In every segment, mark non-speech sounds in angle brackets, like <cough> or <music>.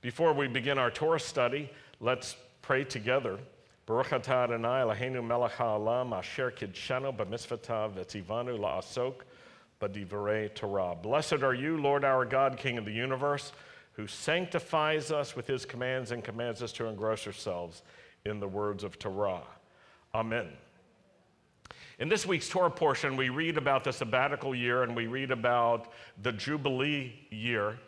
Before we begin our Torah study, let's pray together. Baruch atah Adonai Eloheinu melech ha'olam asher kidshanu b'mitzvotav v'tzivanu la'asok b'divrei Torah. Blessed are you, Lord our God, King of the universe, who sanctifies us with his commands and commands us to engross ourselves in the words of Torah. Amen. In this week's Torah portion, we read about the sabbatical year and we read about the Jubilee year.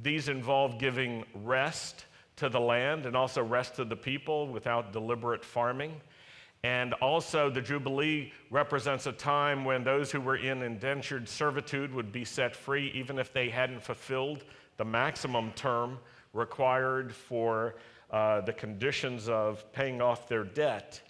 These involve giving rest to the land and also rest to the people without deliberate farming. And also, the Jubilee represents a time when those who were in indentured servitude would be set free, even if they hadn't fulfilled the maximum term required for uh, the conditions of paying off their debt.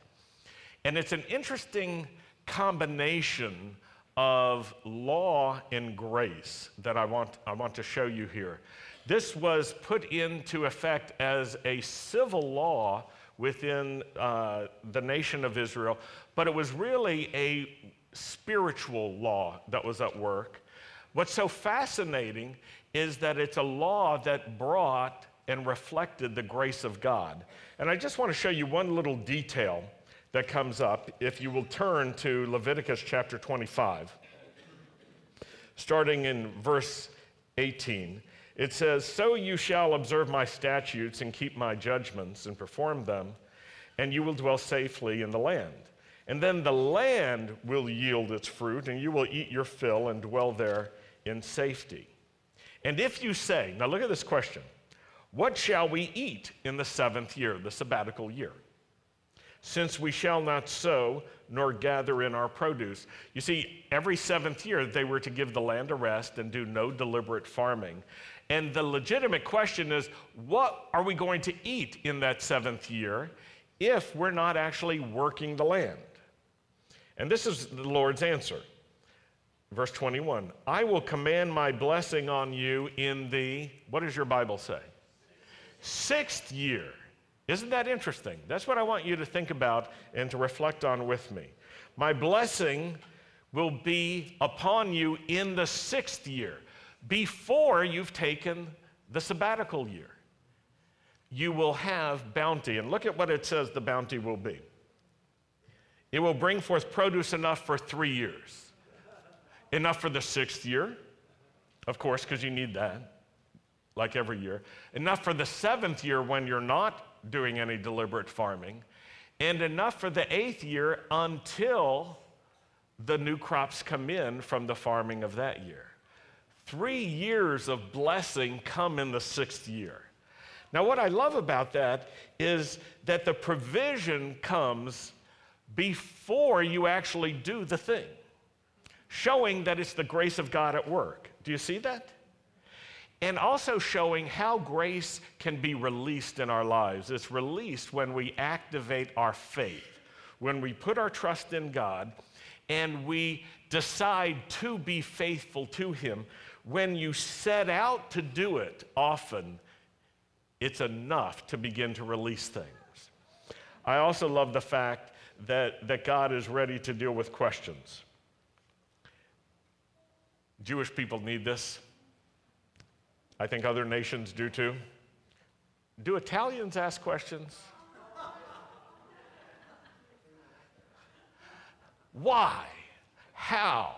And it's an interesting combination of law and grace that I want, I want to show you here. This was put into effect as a civil law within uh, the nation of Israel, but it was really a spiritual law that was at work. What's so fascinating is that it's a law that brought and reflected the grace of God. And I just want to show you one little detail that comes up if you will turn to Leviticus chapter 25, starting in verse 18. It says, So you shall observe my statutes and keep my judgments and perform them, and you will dwell safely in the land. And then the land will yield its fruit, and you will eat your fill and dwell there in safety. And if you say, now look at this question, what shall we eat in the seventh year, the sabbatical year? Since we shall not sow nor gather in our produce. You see, every seventh year they were to give the land a rest and do no deliberate farming. And the legitimate question is what are we going to eat in that seventh year if we're not actually working the land? And this is the Lord's answer. Verse 21 I will command my blessing on you in the, what does your Bible say? Sixth year. Isn't that interesting? That's what I want you to think about and to reflect on with me. My blessing will be upon you in the sixth year before you've taken the sabbatical year. You will have bounty. And look at what it says the bounty will be it will bring forth produce enough for three years, enough for the sixth year, of course, because you need that, like every year, enough for the seventh year when you're not doing any deliberate farming, and enough for the eighth year until the new crops come in from the farming of that year. Three years of blessing come in the sixth year. Now, what I love about that is that the provision comes before you actually do the thing, showing that it's the grace of God at work. Do you see that? And also showing how grace can be released in our lives. It's released when we activate our faith, when we put our trust in God and we decide to be faithful to Him when you set out to do it, often it's enough to begin to release things. I also love the fact that, that God is ready to deal with questions. Jewish people need this. I think other nations do too. Do Italians ask questions? Why? How?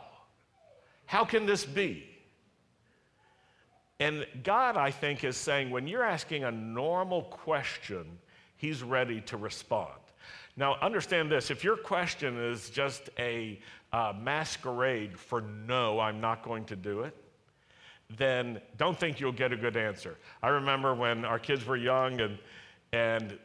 How can this be? And God, I think, is saying when you're asking a normal question, He's ready to respond. Now, understand this if your question is just a uh, masquerade for no, I'm not going to do it, then don't think you'll get a good answer. I remember when our kids were young and, and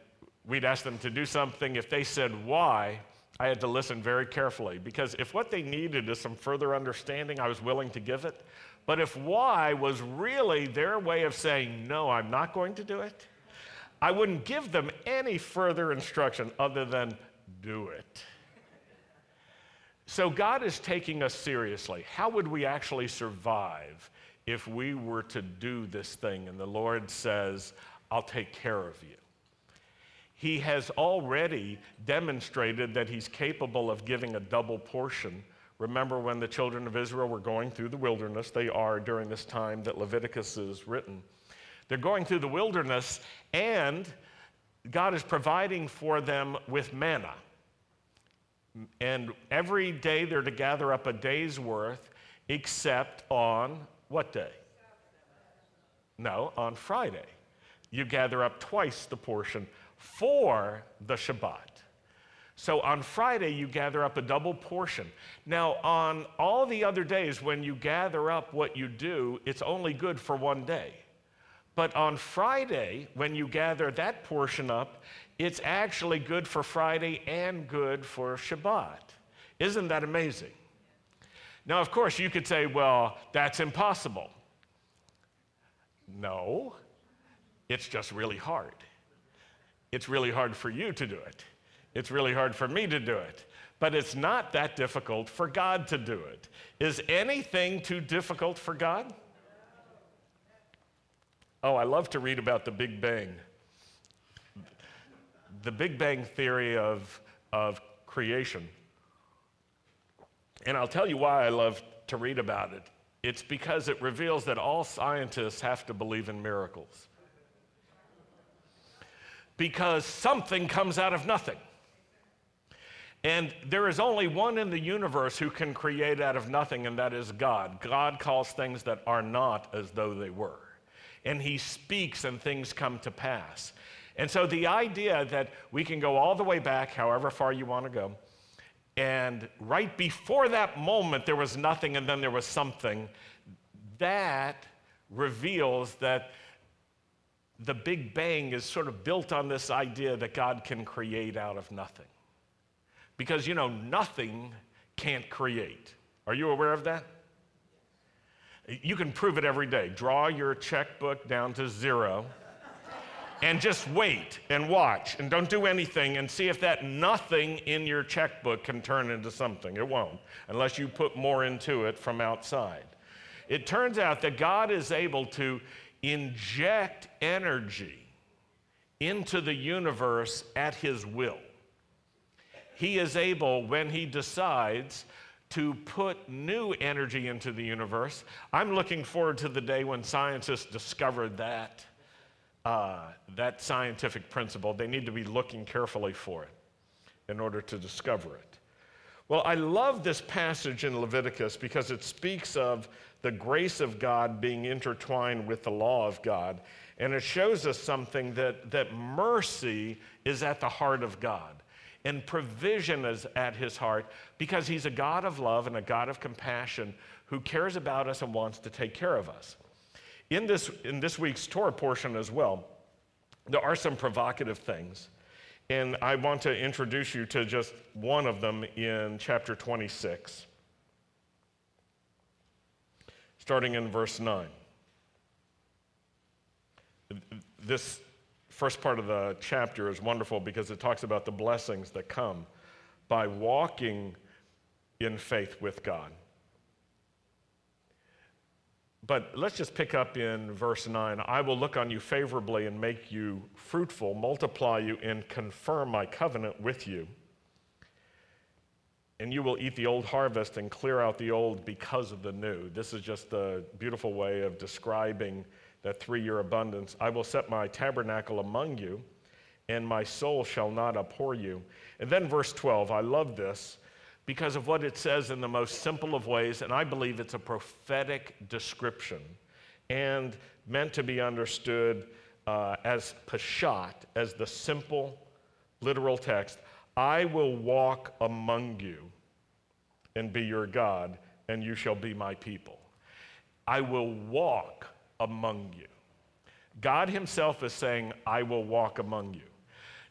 we'd ask them to do something, if they said why, I had to listen very carefully because if what they needed is some further understanding, I was willing to give it. But if why was really their way of saying, no, I'm not going to do it, I wouldn't give them any further instruction other than do it. So God is taking us seriously. How would we actually survive if we were to do this thing and the Lord says, I'll take care of you? He has already demonstrated that He's capable of giving a double portion Remember when the children of Israel were going through the wilderness, they are during this time that Leviticus is written. They're going through the wilderness, and God is providing for them with manna. And every day they're to gather up a day's worth, except on what day? No, on Friday. You gather up twice the portion for the Shabbat. So on Friday, you gather up a double portion. Now, on all the other days, when you gather up what you do, it's only good for one day. But on Friday, when you gather that portion up, it's actually good for Friday and good for Shabbat. Isn't that amazing? Now, of course, you could say, well, that's impossible. No, it's just really hard. It's really hard for you to do it. It's really hard for me to do it. But it's not that difficult for God to do it. Is anything too difficult for God? Oh, I love to read about the Big Bang. The Big Bang theory of, of creation. And I'll tell you why I love to read about it. It's because it reveals that all scientists have to believe in miracles. Because something comes out of nothing. And there is only one in the universe who can create out of nothing, and that is God. God calls things that are not as though they were. And He speaks, and things come to pass. And so the idea that we can go all the way back, however far you want to go, and right before that moment there was nothing and then there was something, that reveals that the Big Bang is sort of built on this idea that God can create out of nothing. Because, you know, nothing can't create. Are you aware of that? You can prove it every day. Draw your checkbook down to zero and just wait and watch and don't do anything and see if that nothing in your checkbook can turn into something. It won't, unless you put more into it from outside. It turns out that God is able to inject energy into the universe at His will he is able, when he decides, to put new energy into the universe. I'm looking forward to the day when scientists discover that, uh, that scientific principle. They need to be looking carefully for it in order to discover it. Well, I love this passage in Leviticus because it speaks of the grace of God being intertwined with the law of God. And it shows us something that, that mercy is at the heart of God and provision is at his heart because he's a God of love and a God of compassion who cares about us and wants to take care of us. In this, in this week's Torah portion as well, there are some provocative things. And I want to introduce you to just one of them in chapter 26, starting in verse 9. This first part of the chapter is wonderful because it talks about the blessings that come by walking in faith with God. But let's just pick up in verse 9. I will look on you favorably and make you fruitful, multiply you, and confirm my covenant with you. And you will eat the old harvest and clear out the old because of the new. This is just a beautiful way of describing that three year abundance. I will set my tabernacle among you, and my soul shall not abhor you. And then verse 12, I love this because of what it says in the most simple of ways, and I believe it's a prophetic description and meant to be understood uh, as pashat, as the simple literal text. I will walk among you and be your God, and you shall be my people. I will walk among you. God Himself is saying, I will walk among you.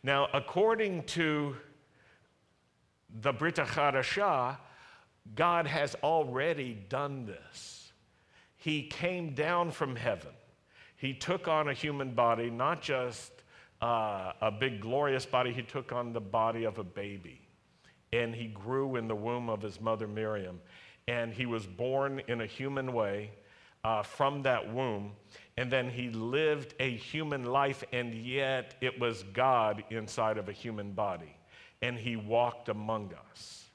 Now, according to the Brit Chadashah, God has already done this. He came down from heaven. He took on a human body, not just uh, a big glorious body, he took on the body of a baby. And he grew in the womb of his mother Miriam. And he was born in a human way uh, from that womb. And then he lived a human life, and yet it was God inside of a human body. And he walked among us.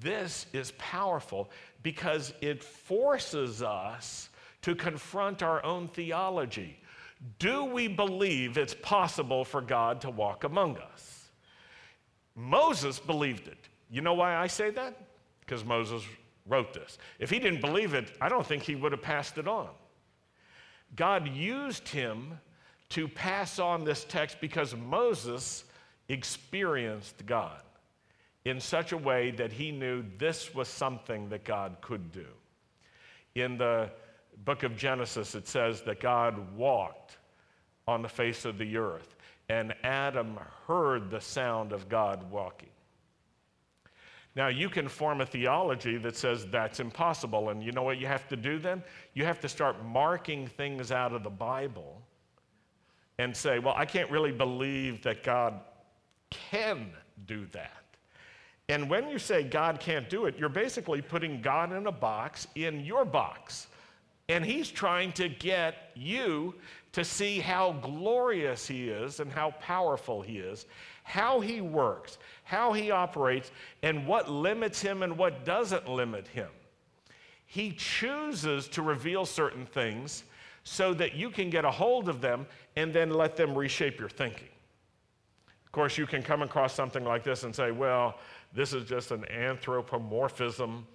This is powerful because it forces us to confront our own theology, Do we believe it's possible for God to walk among us? Moses believed it. You know why I say that? Because Moses wrote this. If he didn't believe it, I don't think he would have passed it on. God used him to pass on this text because Moses experienced God in such a way that he knew this was something that God could do. In the book of Genesis, it says that God walked on the face of the earth, and Adam heard the sound of God walking. Now, you can form a theology that says that's impossible, and you know what you have to do then? You have to start marking things out of the Bible and say, well, I can't really believe that God can do that. And when you say God can't do it, you're basically putting God in a box in your box. And He's trying to get you to see how glorious He is and how powerful He is, how He works, how He operates, and what limits Him and what doesn't limit Him. He chooses to reveal certain things so that you can get a hold of them and then let them reshape your thinking. Of course, you can come across something like this and say, well, this is just an anthropomorphism.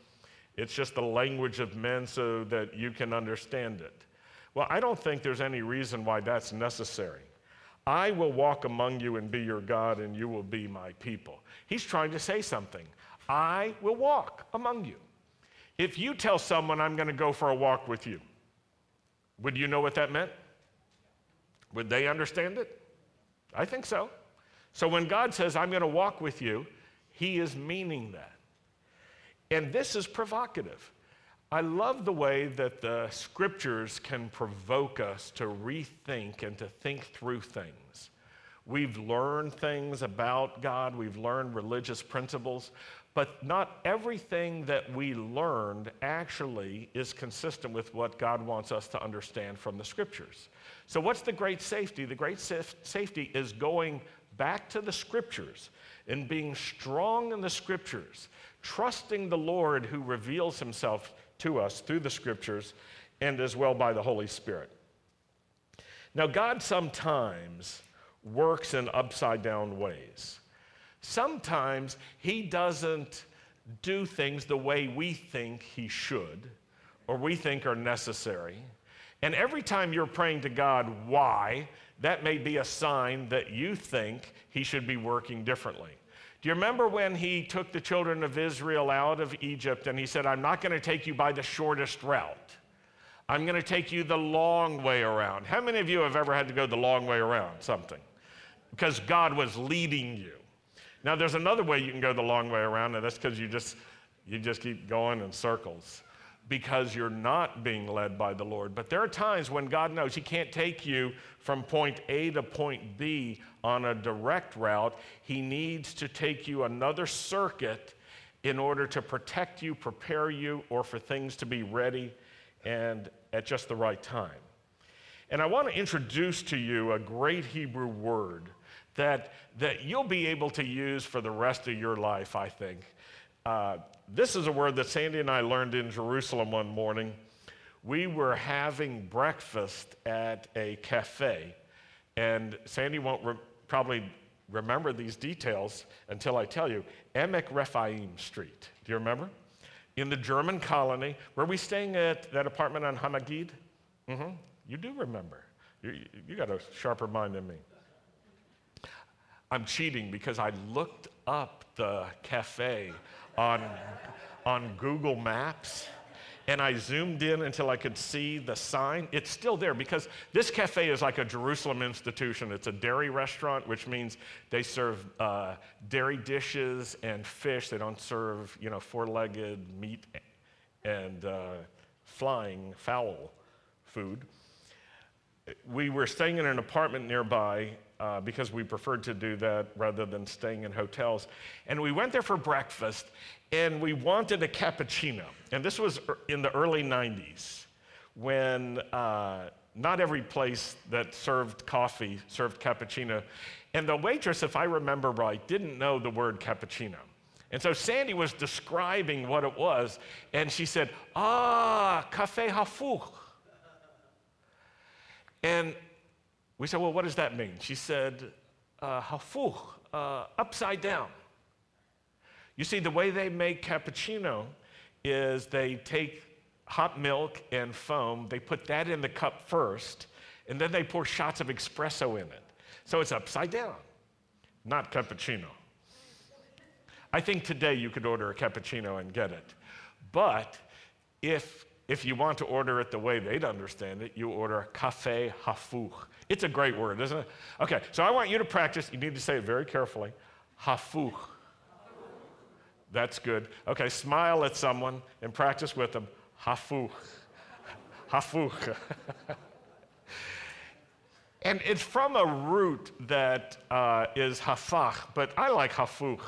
It's just the language of men so that you can understand it. Well, I don't think there's any reason why that's necessary. I will walk among you and be your God, and you will be my people. He's trying to say something. I will walk among you. If you tell someone, I'm going to go for a walk with you, would you know what that meant? Would they understand it? I think so. So when God says, I'm going to walk with you, he is meaning that. And this is provocative. I love the way that the scriptures can provoke us to rethink and to think through things. We've learned things about God, we've learned religious principles, but not everything that we learned actually is consistent with what God wants us to understand from the scriptures. So, what's the great safety? The great safety is going back to the scriptures and being strong in the scriptures, trusting the Lord who reveals himself to us through the scriptures and as well by the Holy Spirit. Now, God sometimes works in upside down ways. Sometimes He doesn't do things the way we think He should or we think are necessary. And every time you're praying to God, why, that may be a sign that you think He should be working differently. Do you remember when he took the children of Israel out of Egypt and he said, I'm not going to take you by the shortest route? I'm going to take you the long way around. How many of you have ever had to go the long way around something? Because God was leading you. Now, there's another way you can go the long way around, and that's because you just, you just keep going in circles because you're not being led by the Lord. But there are times when God knows He can't take you from point A to point B on a direct route. He needs to take you another circuit in order to protect you, prepare you, or for things to be ready and at just the right time. And I want to introduce to you a great Hebrew word that, that you'll be able to use for the rest of your life, I think. Uh, this is a word that Sandy and I learned in Jerusalem one morning. We were having breakfast at a cafe, and Sandy won't re- probably remember these details until I tell you. Emek Rephaim Street. Do you remember? In the German colony, were we staying at that apartment on Hamagid? Mm-hmm. You do remember. You, you got a sharper mind than me. I'm cheating because I looked up the cafe on, on Google Maps and I zoomed in until I could see the sign. It's still there because this cafe is like a Jerusalem institution. It's a dairy restaurant, which means they serve uh, dairy dishes and fish. They don't serve, you know, four-legged meat and uh, flying fowl food. We were staying in an apartment nearby, uh, because we preferred to do that rather than staying in hotels. And we went there for breakfast and we wanted a cappuccino. And this was in the early 90s when uh, not every place that served coffee served cappuccino. And the waitress, if I remember right, didn't know the word cappuccino. And so Sandy was describing what it was, and she said, Ah, cafe hafuch. And We said, Well, what does that mean? She said, uh, Hafuch, uh, upside down. You see, the way they make cappuccino is they take hot milk and foam, they put that in the cup first, and then they pour shots of espresso in it. So it's upside down, not cappuccino. I think today you could order a cappuccino and get it. But if, if you want to order it the way they'd understand it, you order cafe hafuch. It's a great word, isn't it? Okay, so I want you to practice. You need to say it very carefully. Hafuch. That's good. Okay, smile at someone and practice with them. Hafuch. Hafuch. <laughs> and it's from a root that uh, is hafach, but I like hafuch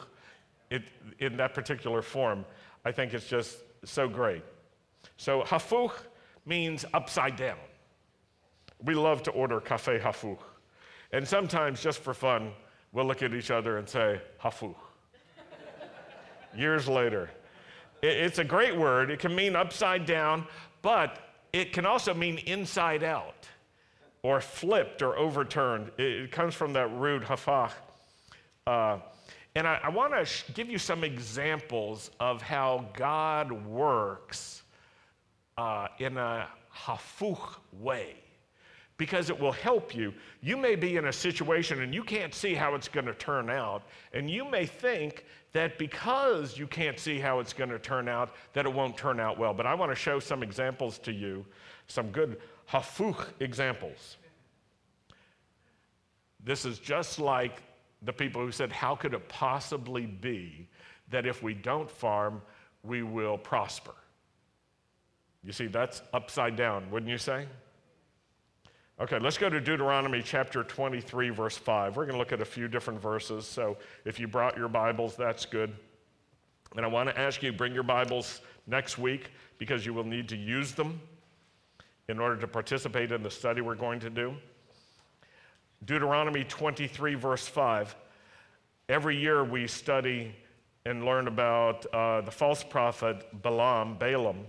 it, in that particular form. I think it's just so great. So, hafuch means upside down. We love to order cafe hafuch. And sometimes, just for fun, we'll look at each other and say, hafuch. Years later. It's a great word. It can mean upside down, but it can also mean inside out or flipped or overturned. It comes from that root hafach. Uh, and I, I want to sh- give you some examples of how God works uh, in a hafuch way because it will help you. You may be in a situation and you can't see how it's going to turn out, and you may think that because you can't see how it's going to turn out, that it won't turn out well. But I want to show some examples to you, some good hafuch examples. This is just like the people who said, How could it possibly be that if we don't farm, we will prosper? You see, that's upside down, wouldn't you say? Okay, let's go to Deuteronomy chapter 23, verse 5. We're going to look at a few different verses. So if you brought your Bibles, that's good. And I want to ask you, bring your Bibles next week because you will need to use them in order to participate in the study we're going to do. Deuteronomy 23, verse 5. Every year we study and learn about uh, the false prophet Balaam, Balaam.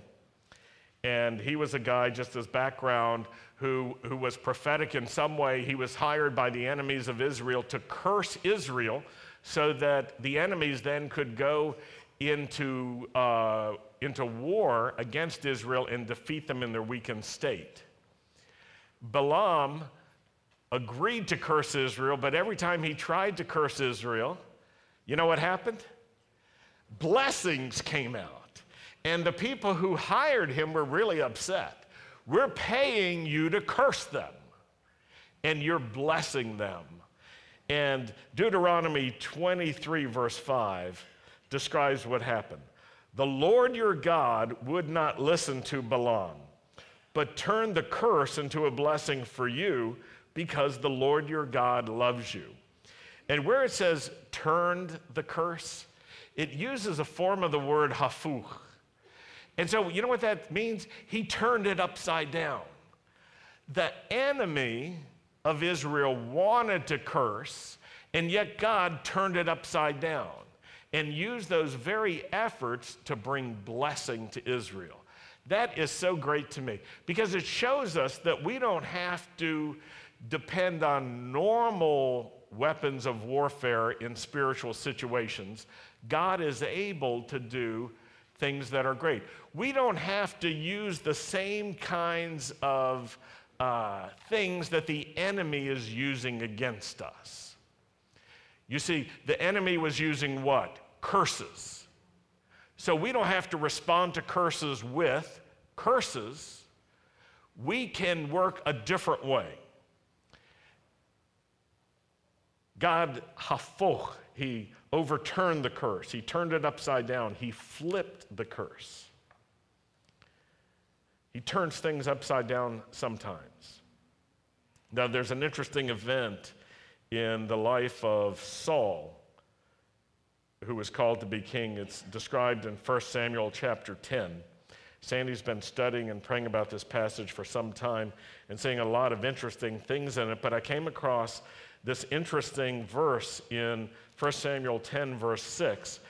And he was a guy, just as background, who, who was prophetic in some way. He was hired by the enemies of Israel to curse Israel so that the enemies then could go into, uh, into war against Israel and defeat them in their weakened state. Balaam agreed to curse Israel, but every time he tried to curse Israel, you know what happened? Blessings came out. And the people who hired him were really upset. We're paying you to curse them, and you're blessing them. And Deuteronomy 23, verse 5, describes what happened. The Lord your God would not listen to Balaam, but turned the curse into a blessing for you because the Lord your God loves you. And where it says turned the curse, it uses a form of the word hafuch. And so, you know what that means? He turned it upside down. The enemy of Israel wanted to curse, and yet God turned it upside down and used those very efforts to bring blessing to Israel. That is so great to me because it shows us that we don't have to depend on normal weapons of warfare in spiritual situations, God is able to do things that are great. We don't have to use the same kinds of uh, things that the enemy is using against us. You see, the enemy was using what? Curses. So we don't have to respond to curses with curses. We can work a different way. God, hafoch, he overturned the curse. He turned it upside down. He flipped the curse. He turns things upside down sometimes. Now, there's an interesting event in the life of Saul, who was called to be king. It's described in 1 Samuel chapter 10. Sandy's been studying and praying about this passage for some time and seeing a lot of interesting things in it, but I came across this interesting verse in 1 Samuel 10, verse 6.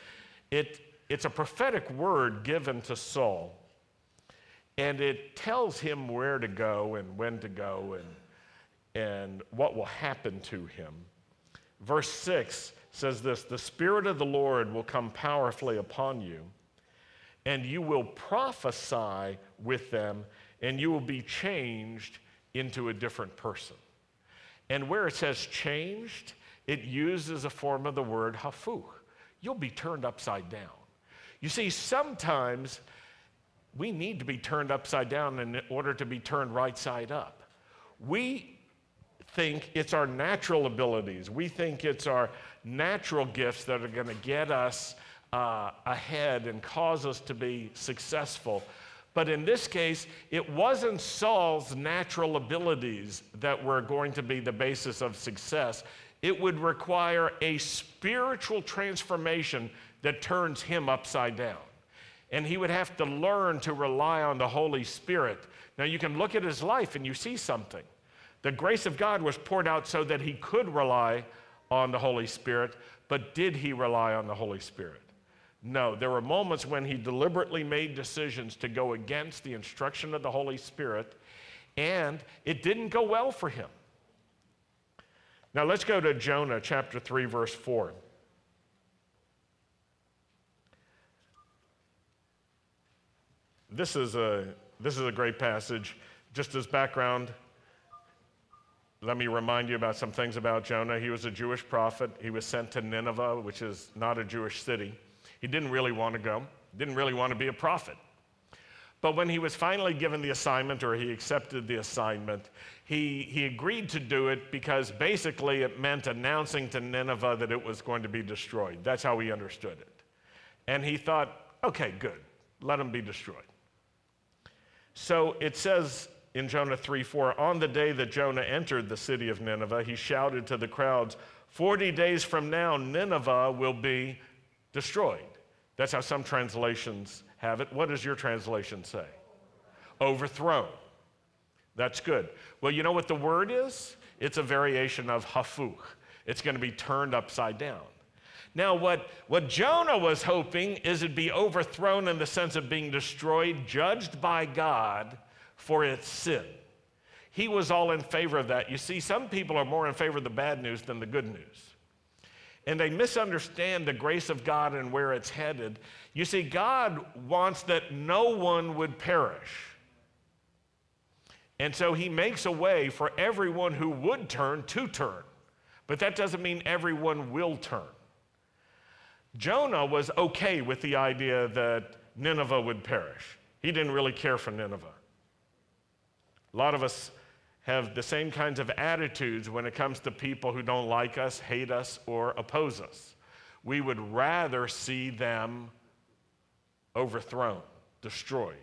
It, it's a prophetic word given to Saul, and it tells him where to go and when to go. And and what will happen to him. Verse 6 says this The Spirit of the Lord will come powerfully upon you, and you will prophesy with them, and you will be changed into a different person. And where it says changed, it uses a form of the word hafuch. You'll be turned upside down. You see, sometimes we need to be turned upside down in order to be turned right side up. We think it's our natural abilities, we think it's our natural gifts that are going to get us uh, ahead and cause us to be successful. But in this case, it wasn't Saul's natural abilities that were going to be the basis of success. It would require a spiritual transformation that turns him upside down. And he would have to learn to rely on the Holy Spirit. Now, you can look at his life and you see something. The grace of God was poured out so that he could rely on the Holy Spirit, but did he rely on the Holy Spirit? No, there were moments when he deliberately made decisions to go against the instruction of the Holy Spirit, and it didn't go well for him. Now let's go to Jonah chapter 3, verse 4. This is a, this is a great passage. Just as background, let me remind you about some things about Jonah. He was a Jewish prophet. He was sent to Nineveh, which is not a Jewish city. He didn't really want to go, didn't really want to be a prophet. But when he was finally given the assignment or he accepted the assignment, he, he agreed to do it because basically it meant announcing to Nineveh that it was going to be destroyed. That's how he understood it. And he thought, okay, good, let them be destroyed. So it says in Jonah 3 4, on the day that Jonah entered the city of Nineveh, he shouted to the crowds, 40 days from now, Nineveh will be destroyed. That's how some translations have it. What does your translation say? Overthrown. That's good. Well, you know what the word is? It's a variation of hafuch. It's going to be turned upside down. Now, what, what Jonah was hoping is it'd be overthrown in the sense of being destroyed, judged by God for its sin. He was all in favor of that. You see, some people are more in favor of the bad news than the good news and they misunderstand the grace of God and where it's headed. You see, God wants that no one would perish. And so he makes a way for everyone who would turn to turn. But that doesn't mean everyone will turn. Jonah was okay with the idea that Nineveh would perish. He didn't really care for Nineveh. A lot of us have the same kinds of attitudes when it comes to people who don't like us, hate us, or oppose us. We would rather see them overthrown, destroyed.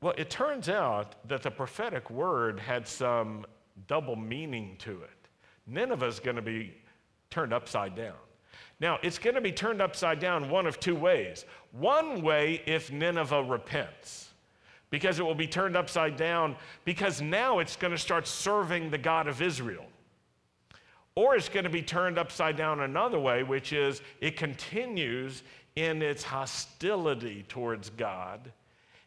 Well, it turns out that the prophetic word had some double meaning to it. Nineveh is going to be turned upside down. Now, it's going to be turned upside down one of two ways. One way, if Nineveh repents because it will be turned upside down because now it's going to start serving the God of Israel. Or it's going to be turned upside down another way, which is it continues in its hostility towards God,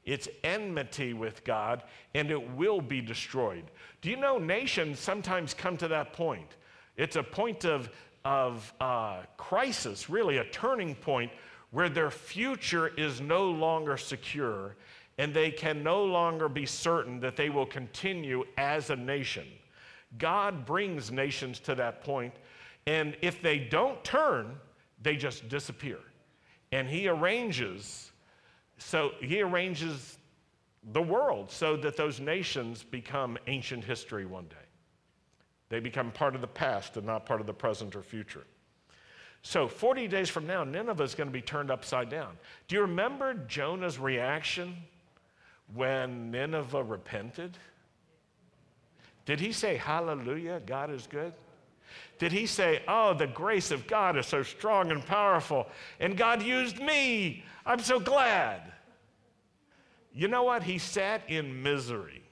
its enmity with God, and it will be destroyed. Do you know nations sometimes come to that point? It's a point of, of uh, crisis, really, a turning point where their future is no longer secure and they can no longer be certain that they will continue as a nation. God brings nations to that point, and if they don't turn, they just disappear. And He arranges, so He arranges the world so that those nations become ancient history one day. They become part of the past and not part of the present or future. So, 40 days from now, Nineveh is going to be turned upside down. Do you remember Jonah's reaction when Nineveh repented? Did he say, Hallelujah, God is good? Did he say, Oh, the grace of God is so strong and powerful, and God used me? I'm so glad. You know what? He sat in misery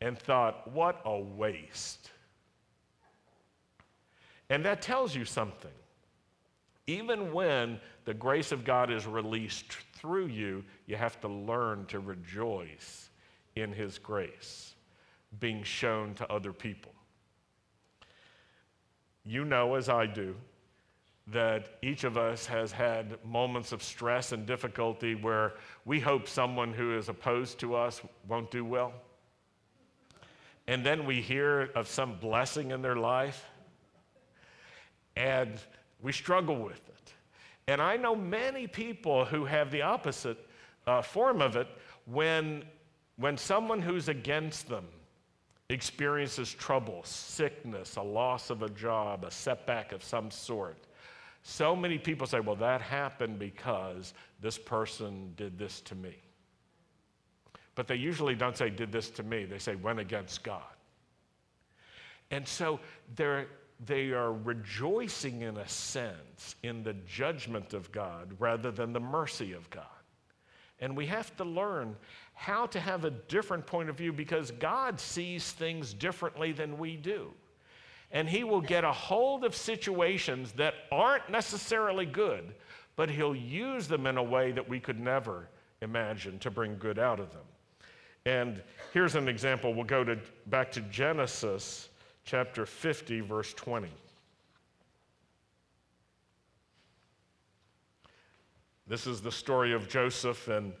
and thought, What a waste. And that tells you something. Even when the grace of God is released through you, you have to learn to rejoice in his grace being shown to other people. You know, as I do, that each of us has had moments of stress and difficulty where we hope someone who is opposed to us won't do well. And then we hear of some blessing in their life, and we struggle with it. And I know many people who have the opposite uh, form of it when, when someone who's against them experiences trouble, sickness, a loss of a job, a setback of some sort. So many people say, well, that happened because this person did this to me. But they usually don't say, did this to me. They say, went against God. And so they're, they are rejoicing in a sense in the judgment of God rather than the mercy of God. And we have to learn how to have a different point of view because God sees things differently than we do. And He will get a hold of situations that aren't necessarily good, but He'll use them in a way that we could never imagine to bring good out of them. And here's an example. We'll go to, back to Genesis chapter 50, verse 20. This is the story of Joseph, and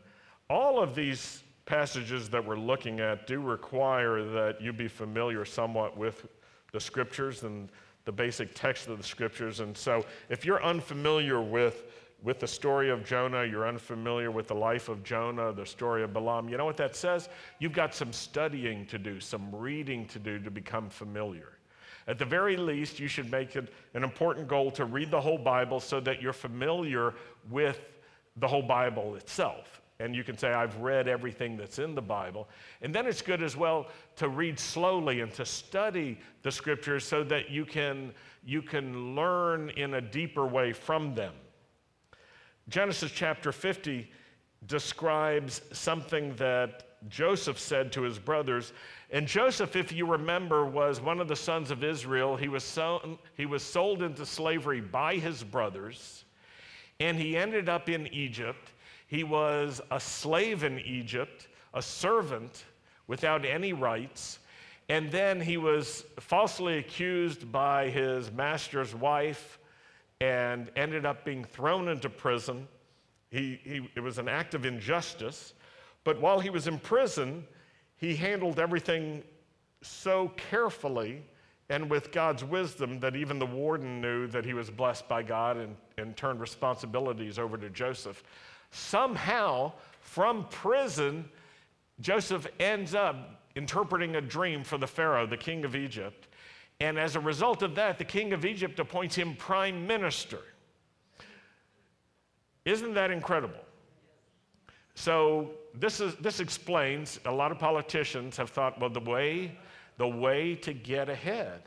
all of these passages that we're looking at do require that you be familiar somewhat with the scriptures and the basic text of the scriptures. And so, if you're unfamiliar with, with the story of Jonah, you're unfamiliar with the life of Jonah, the story of Balaam, you know what that says? You've got some studying to do, some reading to do to become familiar. At the very least, you should make it an important goal to read the whole Bible so that you're familiar with the whole Bible itself and you can say, I've read everything that's in the Bible. And then it's good as well to read slowly and to study the scriptures so that you can, you can learn in a deeper way from them. Genesis chapter 50 describes something that Joseph said to his brothers. And Joseph, if you remember, was one of the sons of Israel. He was, so, he was sold into slavery by his brothers, and he ended up in Egypt. He was a slave in Egypt, a servant without any rights. And then he was falsely accused by his master's wife and ended up being thrown into prison. He, he, it was an act of injustice. But while he was in prison, he handled everything so carefully and with God's wisdom that even the warden knew that he was blessed by God and, and turned responsibilities over to Joseph. Somehow, from prison, Joseph ends up interpreting a dream for the Pharaoh, the king of Egypt. And as a result of that, the king of Egypt appoints him prime minister. Isn't that incredible? So this, is, this explains a lot of politicians have thought, well, the way, the way to get ahead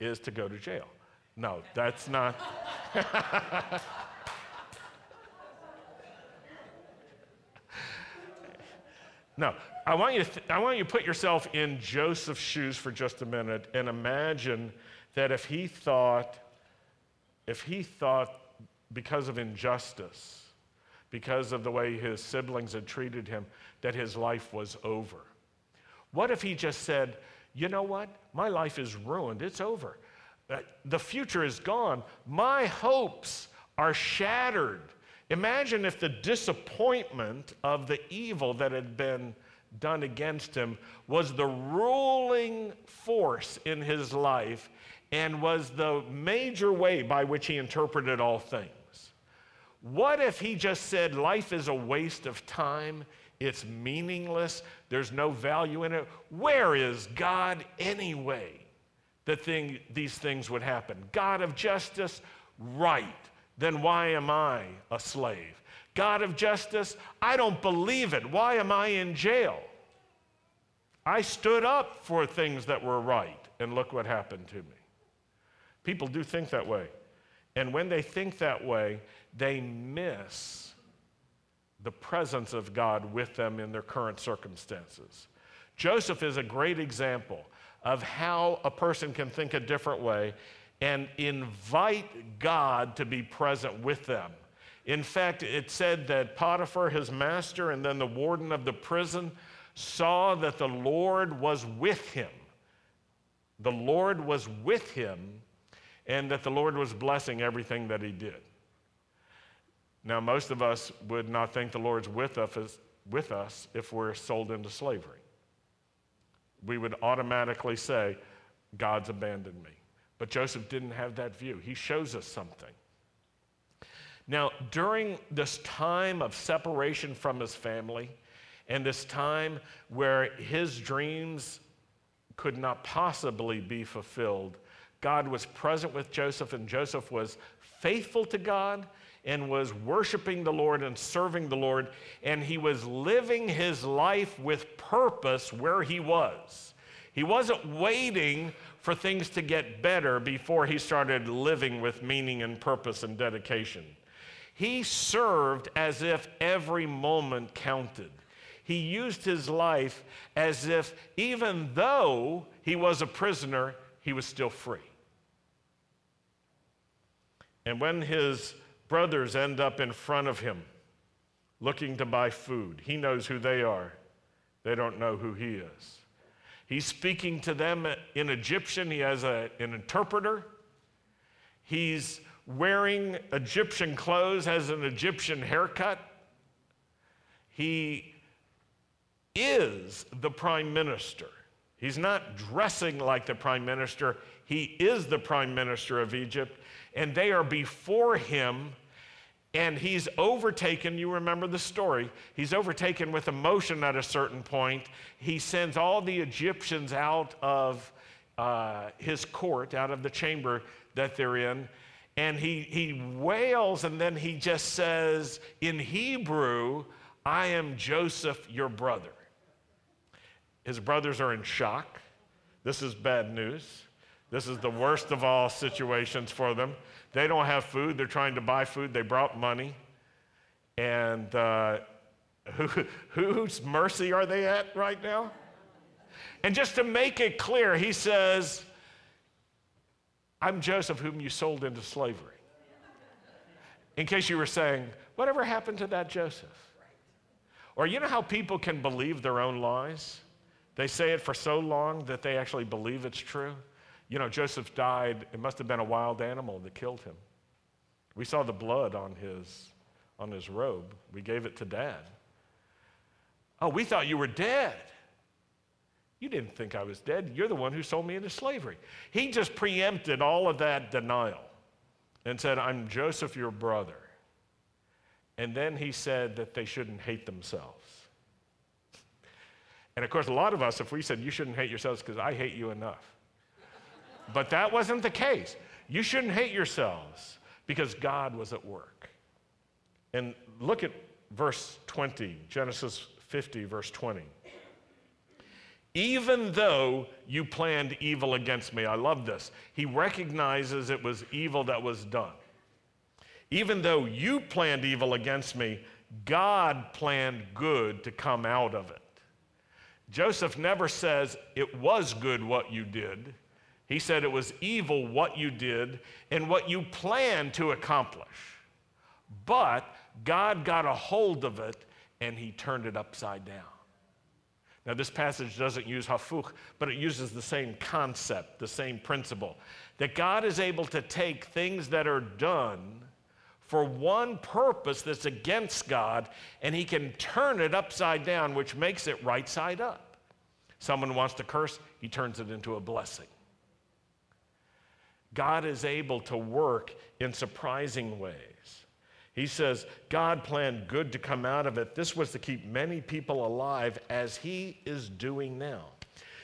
is to go to jail. No, that's not. <laughs> No, I want you to, th- I want you to put yourself in Joseph's shoes for just a minute and imagine that if he thought, if he thought because of injustice, because of the way his siblings had treated him, that his life was over. What if he just said, you know what? My life is ruined. It's over. Uh, the future is gone. My hopes are shattered. Imagine if the disappointment of the evil that had been done against him was the ruling force in his life and was the major way by which he interpreted all things. What if he just said, Life is a waste of time, it's meaningless, there's no value in it? Where is God anyway that thing, these things would happen? God of justice, right then why am I a slave? God of justice, I don't believe it. Why am I in jail? I stood up for things that were right, and look what happened to me. People do think that way. And when they think that way, they miss the presence of God with them in their current circumstances. Joseph is a great example of how a person can think a different way and invite God to be present with them. In fact, it said that Potiphar, his master, and then the warden of the prison saw that the Lord was with him. The Lord was with him, and that the Lord was blessing everything that he did. Now, most of us would not think the Lord's with us, with us if we're sold into slavery. We would automatically say, God's abandoned me. But Joseph didn't have that view. He shows us something. Now, during this time of separation from his family and this time where his dreams could not possibly be fulfilled, God was present with Joseph, and Joseph was faithful to God and was worshiping the Lord and serving the Lord, and he was living his life with purpose where he was. He wasn't waiting for things to get better before he started living with meaning and purpose and dedication. He served as if every moment counted. He used his life as if, even though he was a prisoner, he was still free. And when his brothers end up in front of him looking to buy food, he knows who they are. They don't know who he is. He's speaking to them in Egyptian, he has a, an interpreter. He's wearing Egyptian clothes, has an Egyptian haircut. He is the prime minister. He's not dressing like the prime minister, he is the prime minister of Egypt, and they are before him. And he's overtaken, you remember the story, he's overtaken with emotion at a certain point. He sends all the Egyptians out of uh, his court, out of the chamber that they're in, and he, he wails and then he just says in Hebrew, I am Joseph, your brother. His brothers are in shock. This is bad news. This is the worst of all situations for them. They don't have food, they're trying to buy food, they brought money. And uh, <laughs> who, whose mercy are they at right now? And just to make it clear, he says, I'm Joseph, whom you sold into slavery. In case you were saying, whatever happened to that Joseph? Or you know how people can believe their own lies? They say it for so long that they actually believe it's true. You know, Joseph died, it must have been a wild animal that killed him. We saw the blood on his, on his robe. We gave it to dad. Oh, we thought you were dead. You didn't think I was dead. You're the one who sold me into slavery. He just preempted all of that denial and said, I'm Joseph, your brother. And then he said that they shouldn't hate themselves. And of course, a lot of us, if we said, You shouldn't hate yourselves because I hate you enough. But that wasn't the case. You shouldn't hate yourselves because God was at work. And look at verse 20, Genesis 50, verse 20 even though you planned evil against me. I love this. He recognizes it was evil that was done. Even though you planned evil against me, God planned good to come out of it. Joseph never says it was good what you did. He said it was evil what you did and what you planned to accomplish. But God got a hold of it and he turned it upside down. Now, this passage doesn't use hafuch, but it uses the same concept, the same principle. That God is able to take things that are done for one purpose that's against God, and He can turn it upside down, which makes it right side up. Someone wants to curse, He turns it into a blessing. God is able to work in surprising ways. He says, God planned good to come out of it. This was to keep many people alive as He is doing now.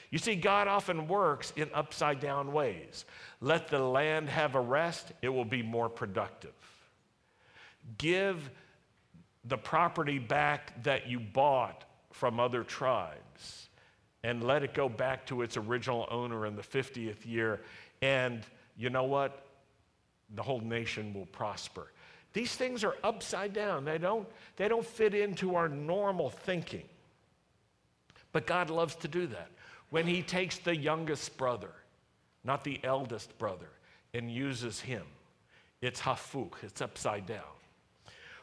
You see, God often works in upside down ways. Let the land have a rest, it will be more productive. Give the property back that you bought from other tribes and let it go back to its original owner in the 50th year. And you know what? The whole nation will prosper. These things are upside down. They don't, they don't fit into our normal thinking. But God loves to do that. When He takes the youngest brother, not the eldest brother, and uses him, it's hafuch, it's upside down.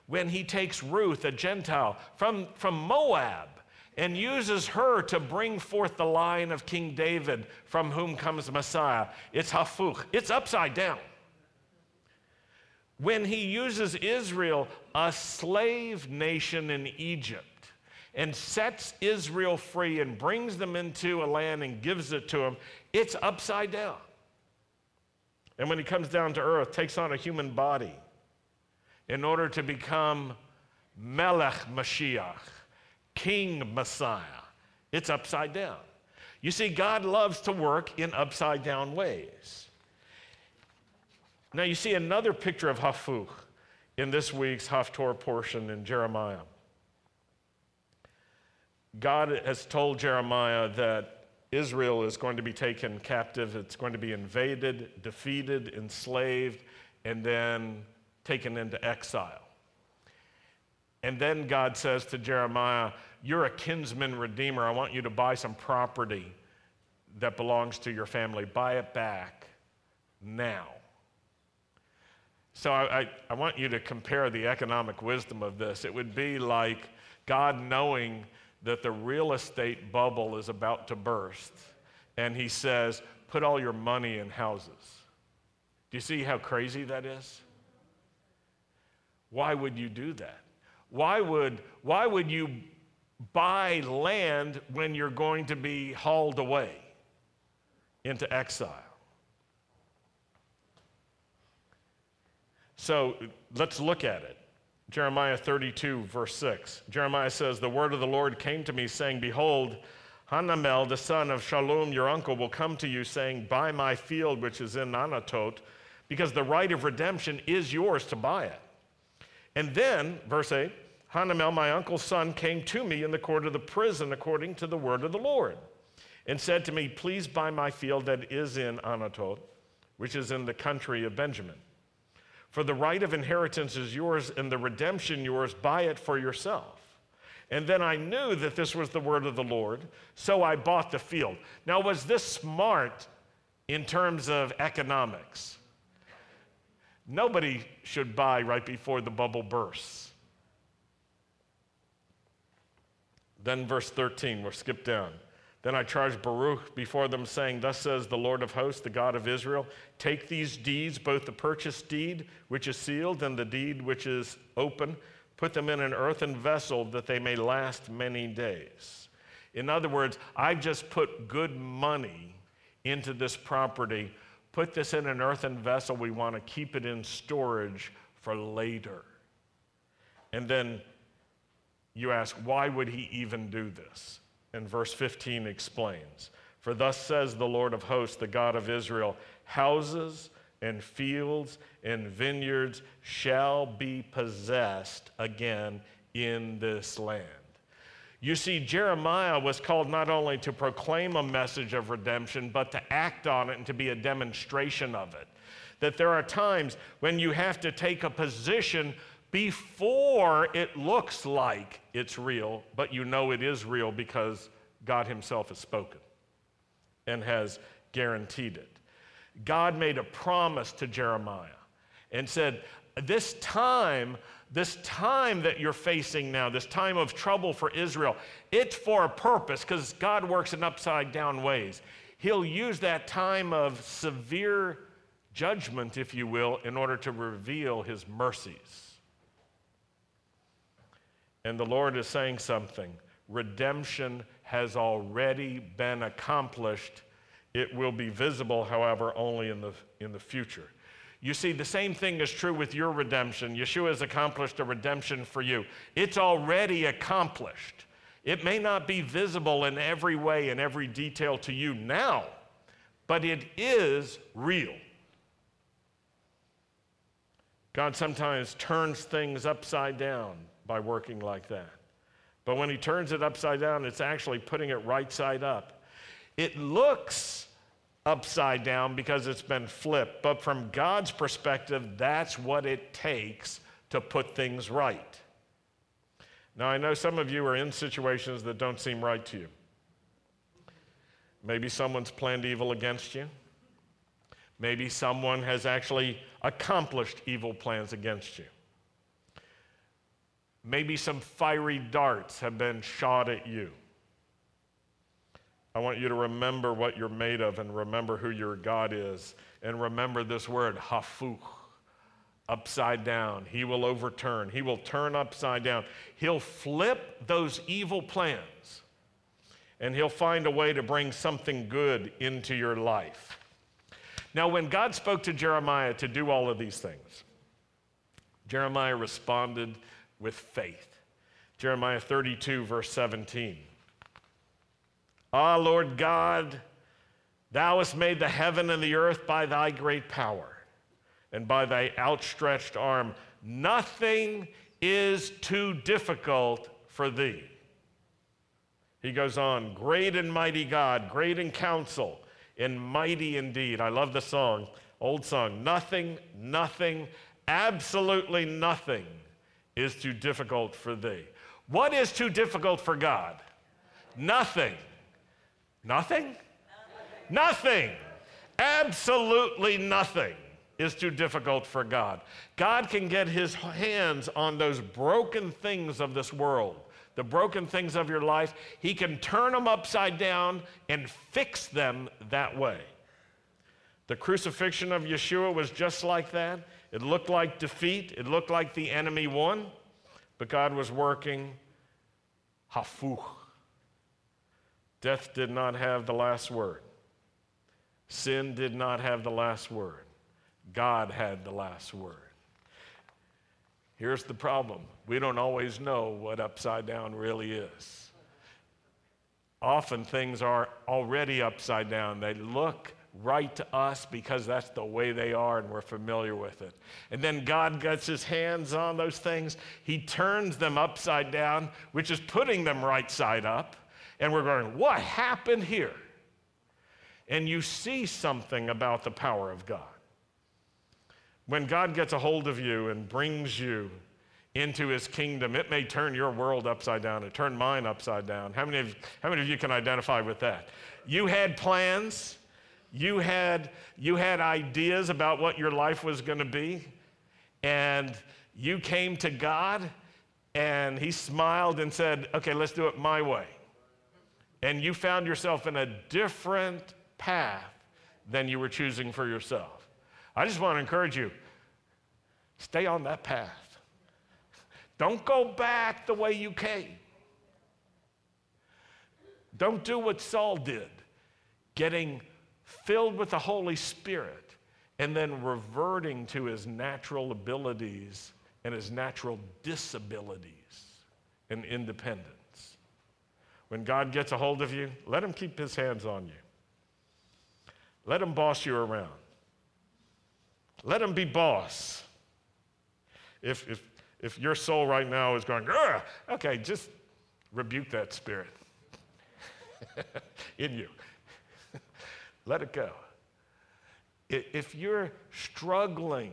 When He takes Ruth, a Gentile, from, from Moab, and uses her to bring forth the line of King David from whom comes Messiah. It's hafuch, it's upside down. When he uses Israel, a slave nation in Egypt, and sets Israel free and brings them into a land and gives it to them, it's upside down. And when he comes down to earth, takes on a human body in order to become Melech Mashiach, King Messiah. It's upside down. You see, God loves to work in upside down ways. Now, you see another picture of Hafuch in this week's Haftorah portion in Jeremiah. God has told Jeremiah that Israel is going to be taken captive, it's going to be invaded, defeated, enslaved, and then taken into exile. And then God says to Jeremiah, You're a kinsman redeemer. I want you to buy some property that belongs to your family. Buy it back now. So I, I, I, want you to compare the economic wisdom of this. It would be like God knowing that the real estate bubble is about to burst, and He says, Put all your money in houses. Do you see how crazy that is? Why would you do that? Why would, why would you buy land when you're going to be hauled away into exile? So let's look at it. Jeremiah 32, verse 6. Jeremiah says, The word of the Lord came to me, saying, Behold, Hanamel, the son of Shallum, your uncle, will come to you, saying, Buy my field which is in Anatot, because the right of redemption is yours to buy it. And then, verse 8, Hanamel, my uncle's son, came to me in the court of the prison according to the word of the Lord, and said to me, Please buy my field that is in Anatot, which is in the country of Benjamin. For the right of inheritance is yours, and the redemption yours. Buy it for yourself. And then I knew that this was the word of the Lord, so I bought the field. Now, was this smart in terms of economics? Nobody should buy right before the bubble bursts. Then, verse 13, we'll skip down. Then I charged Baruch before them, saying, Thus says the Lord of hosts, the God of Israel Take these deeds, both the purchase deed, which is sealed, and the deed which is open, put them in an earthen vessel that they may last many days. In other words, I've just put good money into this property put this in an earthen vessel. We want to keep it in storage for later. And then you ask, why would he even do this? And verse 15 explains For thus says the Lord of hosts, the God of Israel, houses and fields and vineyards shall be possessed again in this land. You see, Jeremiah was called not only to proclaim a message of redemption, but to act on it and to be a demonstration of it. That there are times when you have to take a position before it looks like it's real, but you know it is real because God Himself has spoken and has guaranteed it. God made a promise to Jeremiah and said, This time this time that you're facing now, this time of trouble for Israel, it's for a purpose because God works in upside down ways. He'll use that time of severe judgment, if you will, in order to reveal his mercies. And the Lord is saying something redemption has already been accomplished. It will be visible, however, only in the, in the future. You see, the same thing is true with your redemption. Yeshua has accomplished a redemption for you, it's already accomplished. It may not be visible in every way, in every detail to you now, but it is real. God sometimes turns things upside down by working like that. But when He turns it upside down, it's actually putting it right side up. It looks upside down because it's been flipped. But from God's perspective, that's what it takes to put things right. Now, I know some of you are in situations that don't seem right to you. Maybe someone's planned evil against you. Maybe someone has actually accomplished evil plans against you. Maybe some fiery darts have been shot at you. I want you to remember what you're made of and remember who your God is. And remember this word, hafuch, upside down. He will overturn, He will turn upside down. He'll flip those evil plans, and He'll find a way to bring something good into your life. Now, when God spoke to Jeremiah to do all of these things, Jeremiah responded with faith. Jeremiah 32, verse 17. Ah, Lord God, thou hast made the heaven and the earth by thy great power and by thy outstretched arm. Nothing is too difficult for thee. He goes on, great and mighty God, great in counsel, and mighty indeed. I love the song, old song. Nothing, nothing, absolutely nothing is too difficult for thee. What is too difficult for God? Nothing. Nothing? Nothing. Absolutely nothing is too difficult for God. God can get his hands on those broken things of this world, the broken things of your life. He can turn them upside down and fix them that way. The crucifixion of Yeshua was just like that. It looked like defeat, it looked like the enemy won, but God was working hafuch. Death did not have the last word. Sin did not have the last word. God had the last word. Here's the problem we don't always know what upside down really is. Often things are already upside down. They look right to us because that's the way they are and we're familiar with it. And then God gets his hands on those things. He turns them upside down, which is putting them right side up. And we're going, what happened here? And you see something about the power of God. When God gets a hold of you and brings you into his kingdom, it may turn your world upside down. It turned mine upside down. How many, of, how many of you can identify with that? You had plans, you had, you had ideas about what your life was going to be, and you came to God, and he smiled and said, Okay, let's do it my way. And you found yourself in a different path than you were choosing for yourself. I just want to encourage you stay on that path. Don't go back the way you came. Don't do what Saul did, getting filled with the Holy Spirit and then reverting to his natural abilities and his natural disabilities and independence. When God gets a hold of you, let him keep his hands on you. Let him boss you around. Let him be boss. If, if, if your soul right now is going, okay, just rebuke that spirit <laughs> in you. <laughs> Let it go. If you're struggling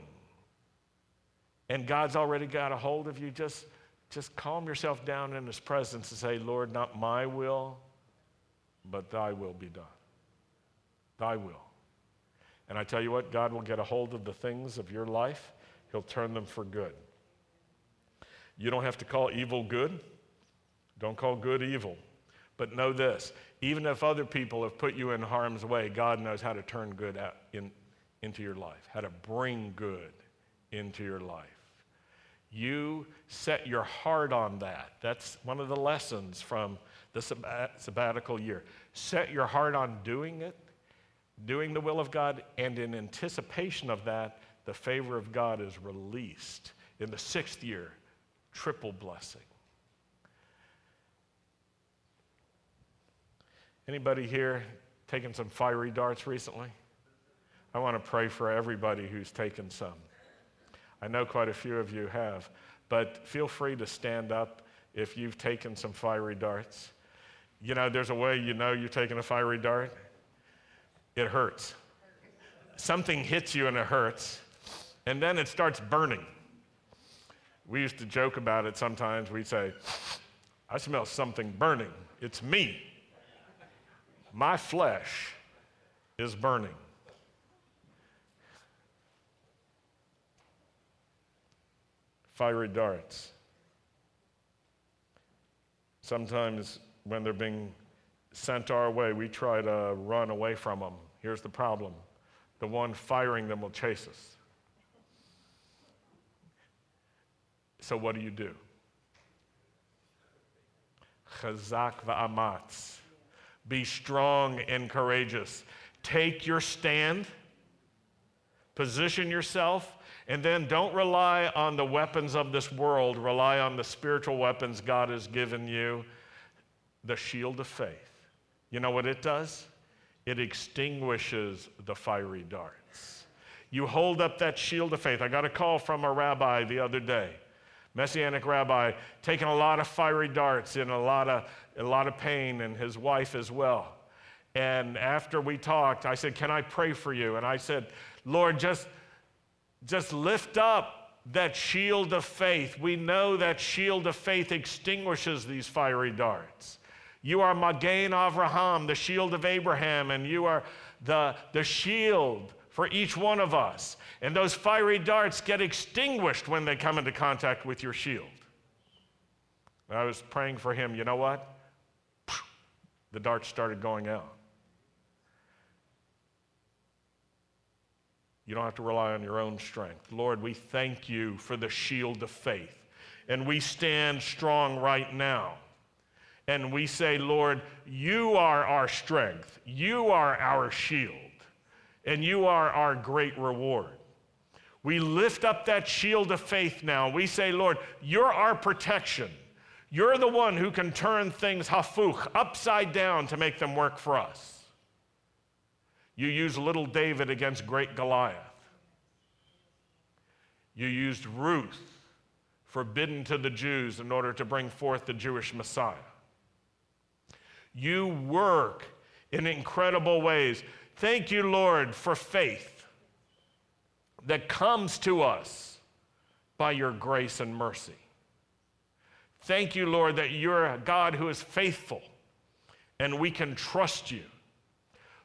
and God's already got a hold of you, just, just calm yourself down in His presence and say, Lord, not my will, but thy will be done. Thy will. And I tell you what, God will get a hold of the things of your life, He'll turn them for good. You don't have to call evil good, don't call good evil. But know this even if other people have put you in harm's way, God knows how to turn good in, into your life, how to bring good into your life. You set your heart on that. That's one of the lessons from the sabbatical year. Set your heart on doing it doing the will of God, and in anticipation of that, the favor of God is released. In the sixth year, triple blessing. Anybody here taking some fiery darts recently? I want to pray for everybody who's taken some. I know quite a few of you have, but feel free to stand up if you've taken some fiery darts. You know, there's a way you know you're taking a fiery dart it hurts. Something hits you and it hurts, and then it starts burning. We used to joke about it sometimes. We'd say, I smell something burning. It's me. My flesh is burning. Fiery darts. Sometimes when they're being sent our way, we try to run away from them. Here's the problem the one firing them will chase us. So, what do you do? Chazak va'amatz. Be strong and courageous. Take your stand, position yourself, and then don't rely on the weapons of this world. Rely on the spiritual weapons God has given you the shield of faith. You know what it does? It extinguishes the fiery darts. You hold up that shield of faith. I got a call from a rabbi the other day messianic rabbi, taking a lot of fiery darts and a lot of, a lot of pain, and his wife as well. And after we talked, I said, Can I pray for you? And I said, Lord, just, just lift up that shield of faith. We know that shield of faith extinguishes these fiery darts. You are Magen Avraham, the shield of Abraham, and you are the, the shield for each one of us. And those fiery darts get extinguished when they come into contact with your shield. I was praying for him. You know what? The darts started going out. You don't have to rely on your own strength. Lord, we thank you for the shield of faith. And we stand strong right now. And we say, Lord, you are our strength. You are our shield and you are our great reward. We lift up that shield of faith now. We say, Lord, you're our protection. You're the one who can turn things hafuch, upside down, to make them work for us. You used little David against great Goliath. You used Ruth, forbidden to the Jews, in order to bring forth the Jewish Messiah. You work in incredible ways. Thank you, Lord, for faith that comes to us by your grace and mercy. Thank you, Lord, that you're a God who is faithful and we can trust you.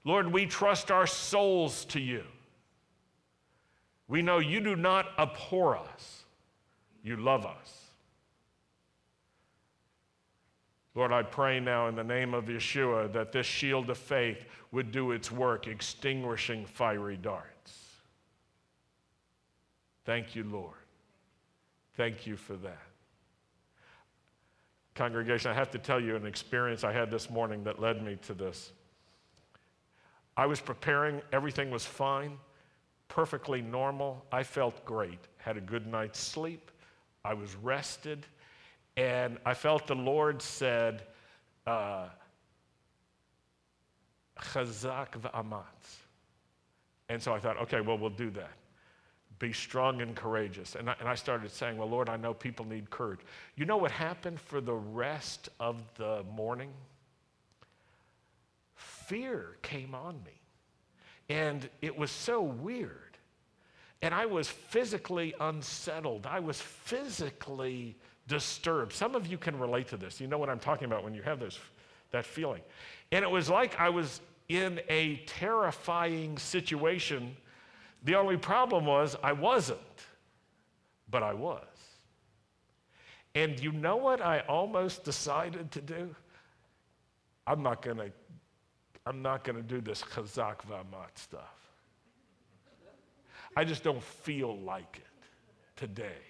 Lord, we trust our souls to you. We know you do not abhor us, you love us. Lord, I pray now in the name of Yeshua that this shield of faith would do its work, extinguishing fiery darts. Thank you, Lord. Thank you for that. Congregation, I have to tell you an experience I had this morning that led me to this. I was preparing, everything was fine, perfectly normal. I felt great, had a good night's sleep, I was rested, and I felt the Lord said, uh, chazak v'amatz. And so I thought, okay, well, we'll do that. Be strong and courageous. And I, and I started saying, well, Lord, I know people need courage. You know what happened for the rest of the morning? Fear came on me. And it was so weird. And I was physically unsettled. I was physically disturbed. Some of you can relate to this. You know what I'm talking about when you have those, that feeling. And it was like I was in a terrifying situation. The only problem was I wasn't, but I was. And you know what I almost decided to do? I'm not going to I'm not going to do this chazak v'amatz stuff. I just don't feel like it today.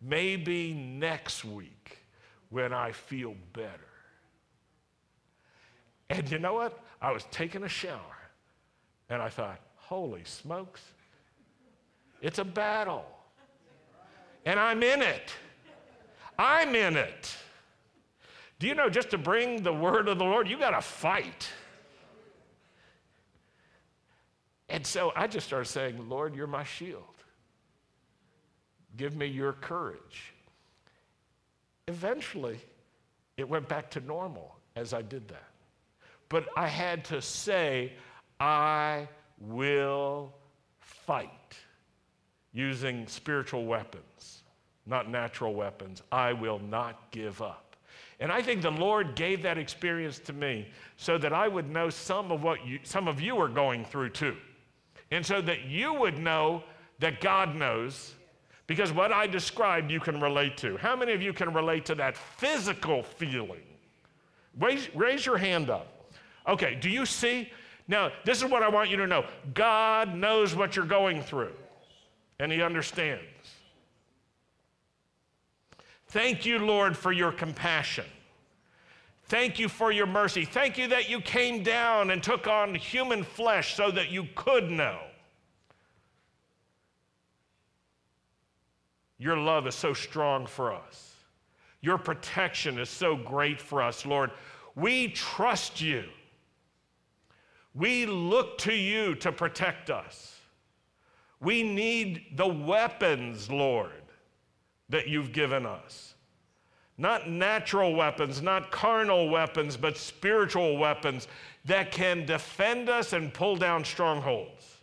Maybe next week when I feel better. And you know what? I was taking a shower and I thought, holy smokes, it's a battle. And I'm in it. I'm in it. Do you know just to bring the word of the Lord, you got to fight. And so I just started saying, Lord, you're my shield. Give me your courage. Eventually, it went back to normal as I did that. But I had to say, I will fight using spiritual weapons, not natural weapons. I will not give up. And I think the Lord gave that experience to me so that I would know some of what you, some of you are going through too. And so that you would know that God knows because what I described you can relate to. How many of you can relate to that physical feeling Raise, raise your hand up. Okay, do you see? Now, this is what I want you to know God knows what you're going through, and He understands. Thank you, Lord, for your compassion. Thank you for your mercy. Thank you that you came down and took on human flesh so that you could know. Your love is so strong for us. Your protection is so great for us, Lord. We trust you. We look to you to protect us. We need the weapons, Lord, that you've given us. Not natural weapons, not carnal weapons, but spiritual weapons that can defend us and pull down strongholds.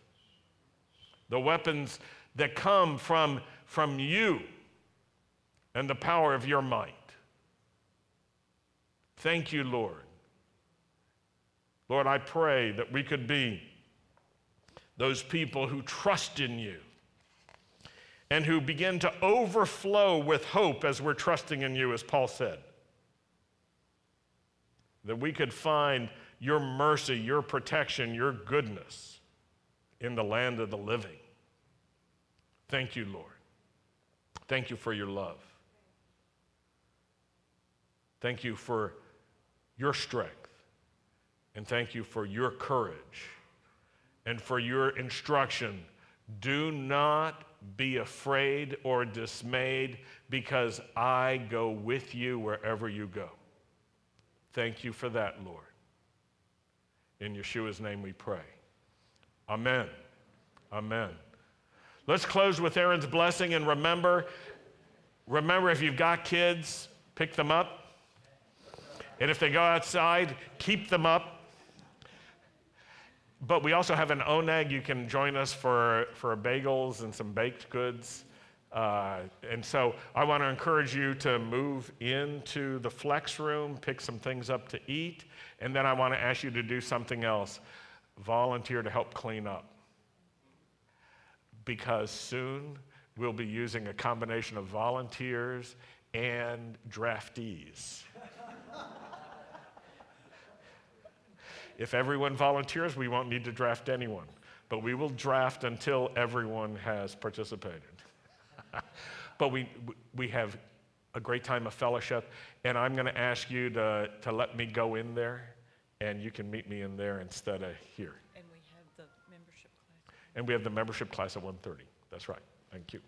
The weapons that come from, from you and the power of your might. Thank you, Lord. Lord, I pray that we could be those people who trust in you and who begin to overflow with hope as we're trusting in you, as Paul said. That we could find your mercy, your protection, your goodness in the land of the living. Thank you, Lord. Thank you for your love. Thank you for your strength. And thank you for your courage and for your instruction. Do not be afraid or dismayed because I go with you wherever you go. Thank you for that, Lord. In Yeshua's name we pray. Amen. Amen. Let's close with Aaron's blessing and remember remember if you've got kids, pick them up. And if they go outside, keep them up. But we also have an oneg. You can join us for, for bagels and some baked goods. Uh, and so I want to encourage you to move into the flex room, pick some things up to eat, and then I want to ask you to do something else volunteer to help clean up. Because soon we'll be using a combination of volunteers and draftees. If everyone volunteers, we won't need to draft anyone, but we will draft until everyone has participated. <laughs> but we, we have a great time of fellowship, and I'm going to ask you to, to let me go in there, and you can meet me in there instead of here. And we have the membership class. And we have the membership class at 1.30. That's right. Thank you.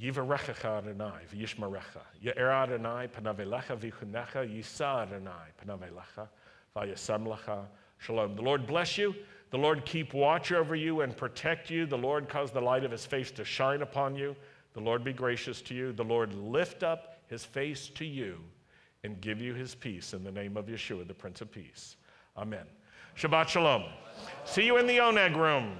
Yivarechecha Adonai v'yishmarecha. Ye'er Adonai panavelecha v'chunecha yisa Adonai panavelecha v'yasem Shalom. The Lord bless you. The Lord keep watch over you and protect you. The Lord cause the light of his face to shine upon you. The Lord be gracious to you. The Lord lift up his face to you and give you his peace in the name of Yeshua, the Prince of Peace. Amen. Shabbat Shalom. See you in the Oneg room.